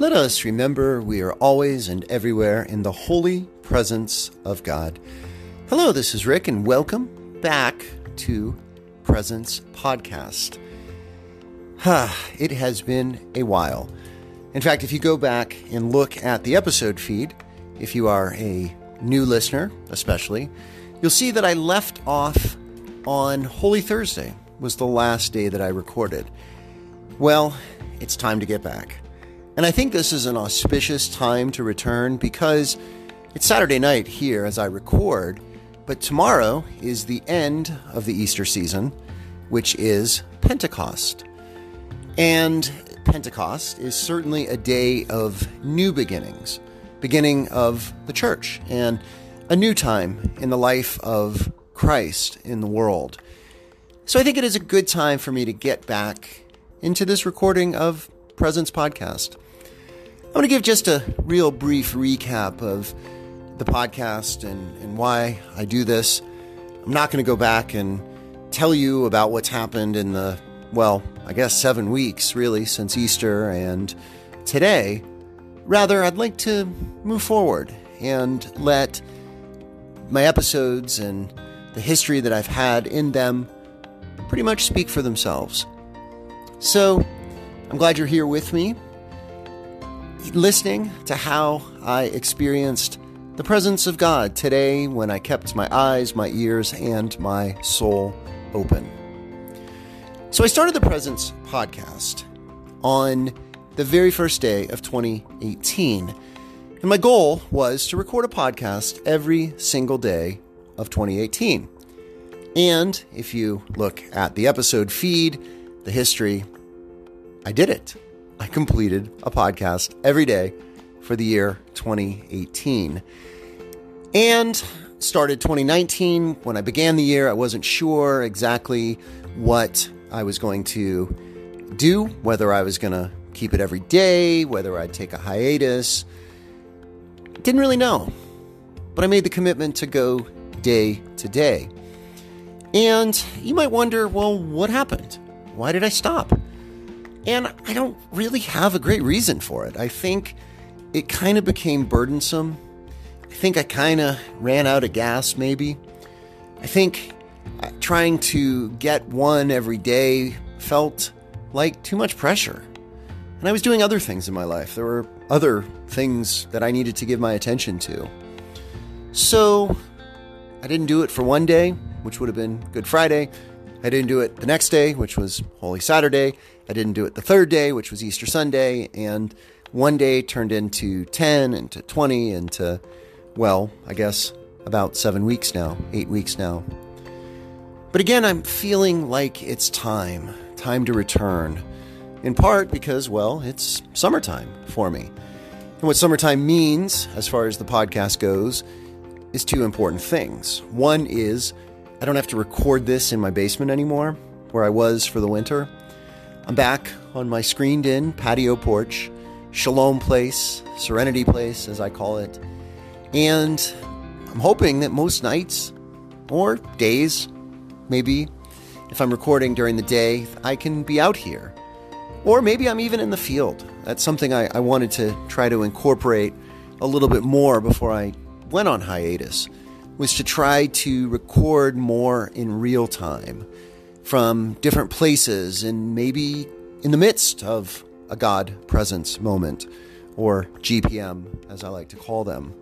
Let us remember we are always and everywhere in the holy presence of God. Hello, this is Rick, and welcome back to Presence Podcast. it has been a while. In fact, if you go back and look at the episode feed, if you are a new listener, especially, you'll see that I left off on Holy Thursday was the last day that I recorded. Well, it's time to get back. And I think this is an auspicious time to return because it's Saturday night here as I record, but tomorrow is the end of the Easter season, which is Pentecost. And Pentecost is certainly a day of new beginnings, beginning of the church, and a new time in the life of Christ in the world. So I think it is a good time for me to get back into this recording of Presence Podcast. I want to give just a real brief recap of the podcast and, and why I do this. I'm not going to go back and tell you about what's happened in the, well, I guess seven weeks really since Easter and today. Rather, I'd like to move forward and let my episodes and the history that I've had in them pretty much speak for themselves. So, I'm glad you're here with me, listening to how I experienced the presence of God today when I kept my eyes, my ears, and my soul open. So, I started the Presence podcast on the very first day of 2018. And my goal was to record a podcast every single day of 2018. And if you look at the episode feed, the history, I did it. I completed a podcast every day for the year 2018. And started 2019. When I began the year, I wasn't sure exactly what I was going to do, whether I was going to keep it every day, whether I'd take a hiatus. Didn't really know. But I made the commitment to go day to day. And you might wonder, well, what happened? Why did I stop? And I don't really have a great reason for it. I think it kind of became burdensome. I think I kind of ran out of gas, maybe. I think uh, trying to get one every day felt like too much pressure. And I was doing other things in my life. There were other things that I needed to give my attention to. So I didn't do it for one day, which would have been Good Friday. I didn't do it the next day, which was Holy Saturday. I didn't do it the third day, which was Easter Sunday. And one day turned into 10, into 20, into, well, I guess about seven weeks now, eight weeks now. But again, I'm feeling like it's time, time to return. In part because, well, it's summertime for me. And what summertime means, as far as the podcast goes, is two important things. One is I don't have to record this in my basement anymore, where I was for the winter. I'm back on my screened in patio porch, Shalom Place, Serenity Place, as I call it. And I'm hoping that most nights or days, maybe if I'm recording during the day, I can be out here. Or maybe I'm even in the field. That's something I, I wanted to try to incorporate a little bit more before I went on hiatus was to try to record more in real time from different places and maybe in the midst of a God presence moment, or GPM, as I like to call them.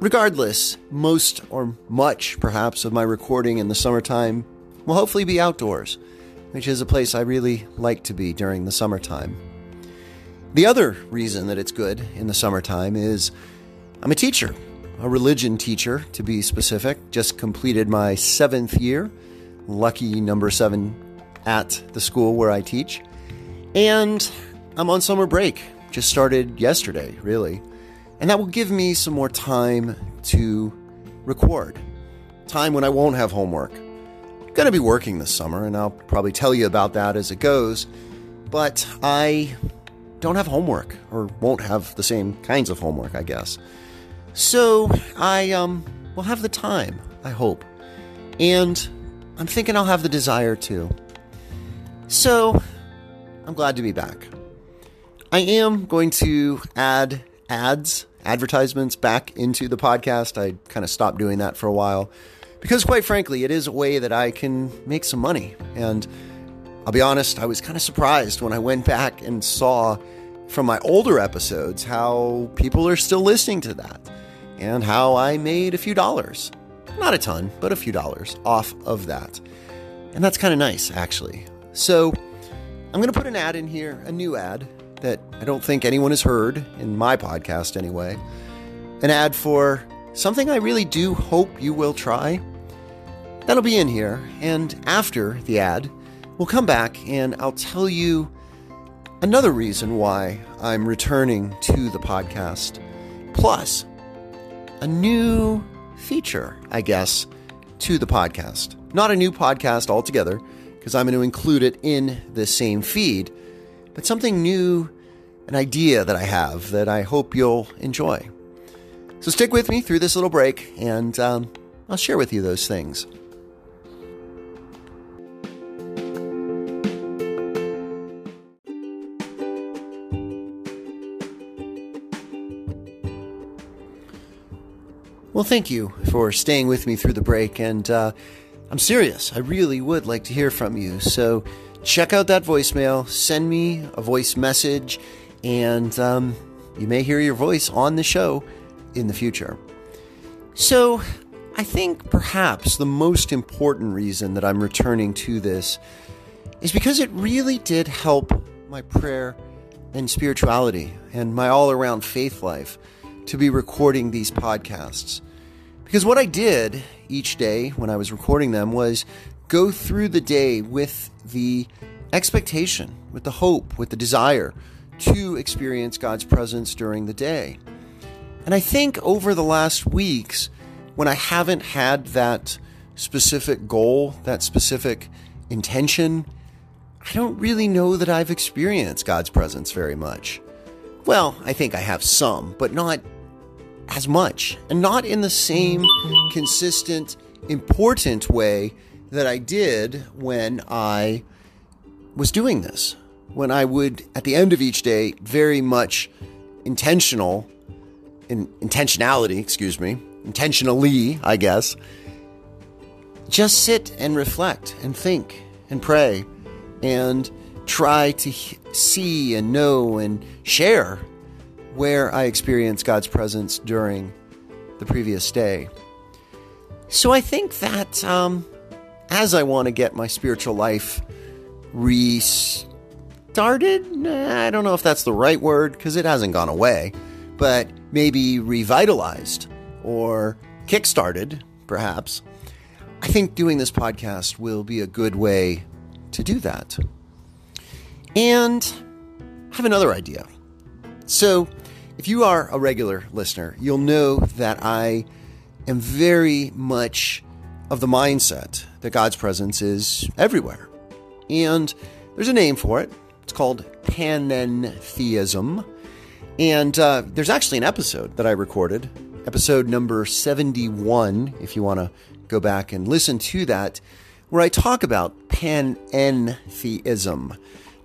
Regardless, most or much perhaps of my recording in the summertime will hopefully be outdoors, which is a place I really like to be during the summertime. The other reason that it's good in the summertime is I'm a teacher, a religion teacher to be specific. Just completed my seventh year, lucky number seven at the school where I teach. And I'm on summer break. Just started yesterday, really. And that will give me some more time to record. Time when I won't have homework. I'm going to be working this summer, and I'll probably tell you about that as it goes. But I don't have homework, or won't have the same kinds of homework, I guess. So I um, will have the time, I hope. And I'm thinking I'll have the desire to. So I'm glad to be back. I am going to add ads, advertisements back into the podcast. I kind of stopped doing that for a while because, quite frankly, it is a way that I can make some money. And I'll be honest, I was kind of surprised when I went back and saw from my older episodes how people are still listening to that and how I made a few dollars. Not a ton, but a few dollars off of that. And that's kind of nice, actually. So I'm going to put an ad in here, a new ad that I don't think anyone has heard in my podcast anyway. An ad for something I really do hope you will try. That'll be in here. And after the ad, we'll come back and I'll tell you another reason why I'm returning to the podcast. Plus, a new feature, I guess, to the podcast. Not a new podcast altogether, because I'm going to include it in the same feed, but something new, an idea that I have that I hope you'll enjoy. So stick with me through this little break, and um, I'll share with you those things. Well, thank you for staying with me through the break. And uh, I'm serious. I really would like to hear from you. So check out that voicemail, send me a voice message, and um, you may hear your voice on the show in the future. So I think perhaps the most important reason that I'm returning to this is because it really did help my prayer and spirituality and my all around faith life to be recording these podcasts. Because what I did each day when I was recording them was go through the day with the expectation, with the hope, with the desire to experience God's presence during the day. And I think over the last weeks, when I haven't had that specific goal, that specific intention, I don't really know that I've experienced God's presence very much. Well, I think I have some, but not as much, and not in the same consistent, important way that I did when I was doing this. When I would, at the end of each day, very much intentional, in intentionality, excuse me, intentionally, I guess, just sit and reflect and think and pray and try to see and know and share where I experienced God's presence during the previous day. So I think that um, as I want to get my spiritual life restarted, I don't know if that's the right word because it hasn't gone away, but maybe revitalized or kickstarted, perhaps. I think doing this podcast will be a good way to do that. And I have another idea. So, if you are a regular listener, you'll know that I am very much of the mindset that God's presence is everywhere. And there's a name for it. It's called panentheism. And uh, there's actually an episode that I recorded, episode number 71, if you want to go back and listen to that, where I talk about panentheism.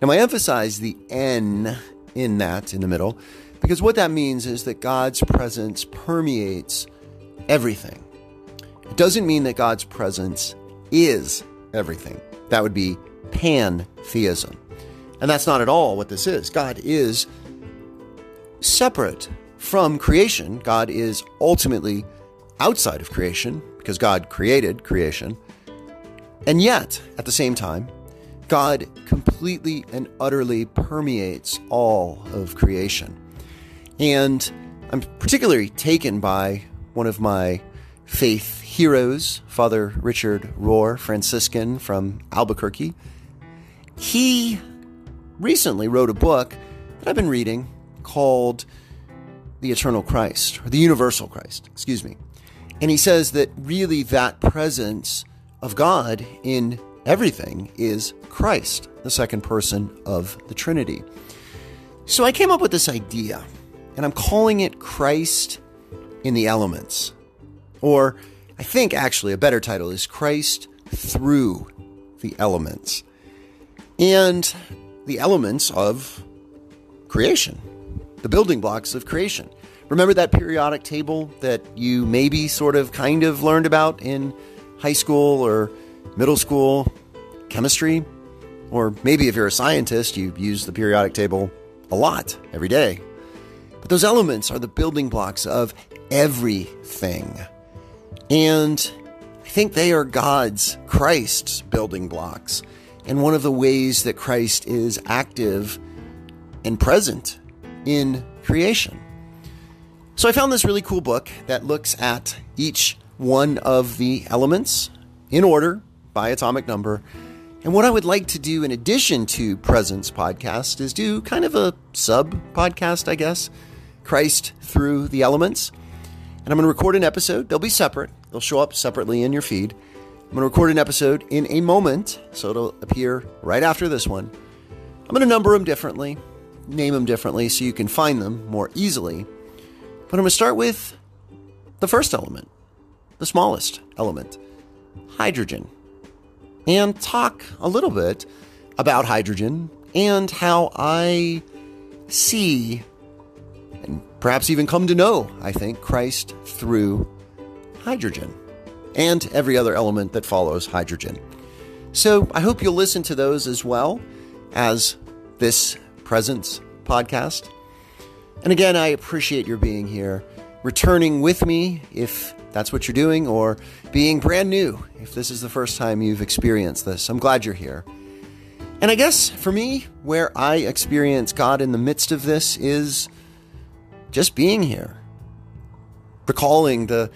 Now, I emphasize the N in that in the middle because what that means is that God's presence permeates everything. It doesn't mean that God's presence is everything. That would be pantheism. And that's not at all what this is. God is separate from creation. God is ultimately outside of creation because God created creation. And yet, at the same time, God completely and utterly permeates all of creation. And I'm particularly taken by one of my faith heroes, Father Richard Rohr, Franciscan from Albuquerque. He recently wrote a book that I've been reading called The Eternal Christ, or The Universal Christ, excuse me. And he says that really that presence of God in everything is Christ, the second person of the Trinity. So I came up with this idea and I'm calling it Christ in the Elements. Or I think actually a better title is Christ through the Elements. And the elements of creation, the building blocks of creation. Remember that periodic table that you maybe sort of kind of learned about in high school or middle school chemistry? Or maybe if you're a scientist, you use the periodic table a lot every day. Those elements are the building blocks of everything. And I think they are God's, Christ's building blocks. And one of the ways that Christ is active and present in creation. So I found this really cool book that looks at each one of the elements in order by atomic number. And what I would like to do in addition to Presence podcast is do kind of a sub podcast, I guess, Christ through the elements. And I'm going to record an episode. They'll be separate, they'll show up separately in your feed. I'm going to record an episode in a moment, so it'll appear right after this one. I'm going to number them differently, name them differently so you can find them more easily. But I'm going to start with the first element, the smallest element, hydrogen, and talk a little bit about hydrogen and how I see and perhaps even come to know, I think, Christ through hydrogen and every other element that follows hydrogen. So I hope you'll listen to those as well as this Presence podcast. And again, I appreciate your being here, returning with me if that's what you're doing, or being brand new if this is the first time you've experienced this. I'm glad you're here. And I guess for me, where I experience God in the midst of this is just being here, recalling the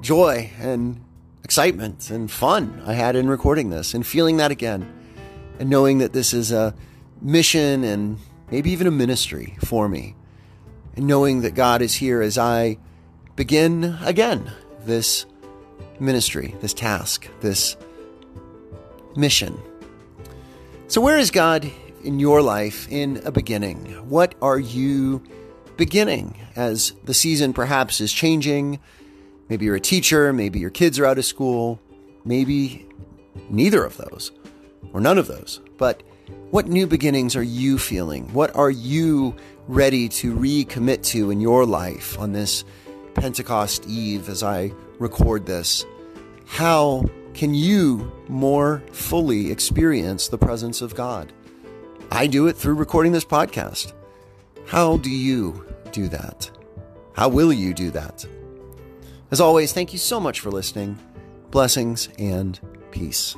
joy and excitement and fun I had in recording this and feeling that again and knowing that this is a mission and maybe even a ministry for me and knowing that God is here as I begin again this ministry, this task, this mission. So, where is God in your life in a beginning? What are you beginning as the season perhaps is changing? Maybe you're a teacher, maybe your kids are out of school, maybe neither of those or none of those. But what new beginnings are you feeling? What are you ready to recommit to in your life on this Pentecost Eve as I record this? How can you more fully experience the presence of God? I do it through recording this podcast. How do you do that? How will you do that? As always, thank you so much for listening. Blessings and peace.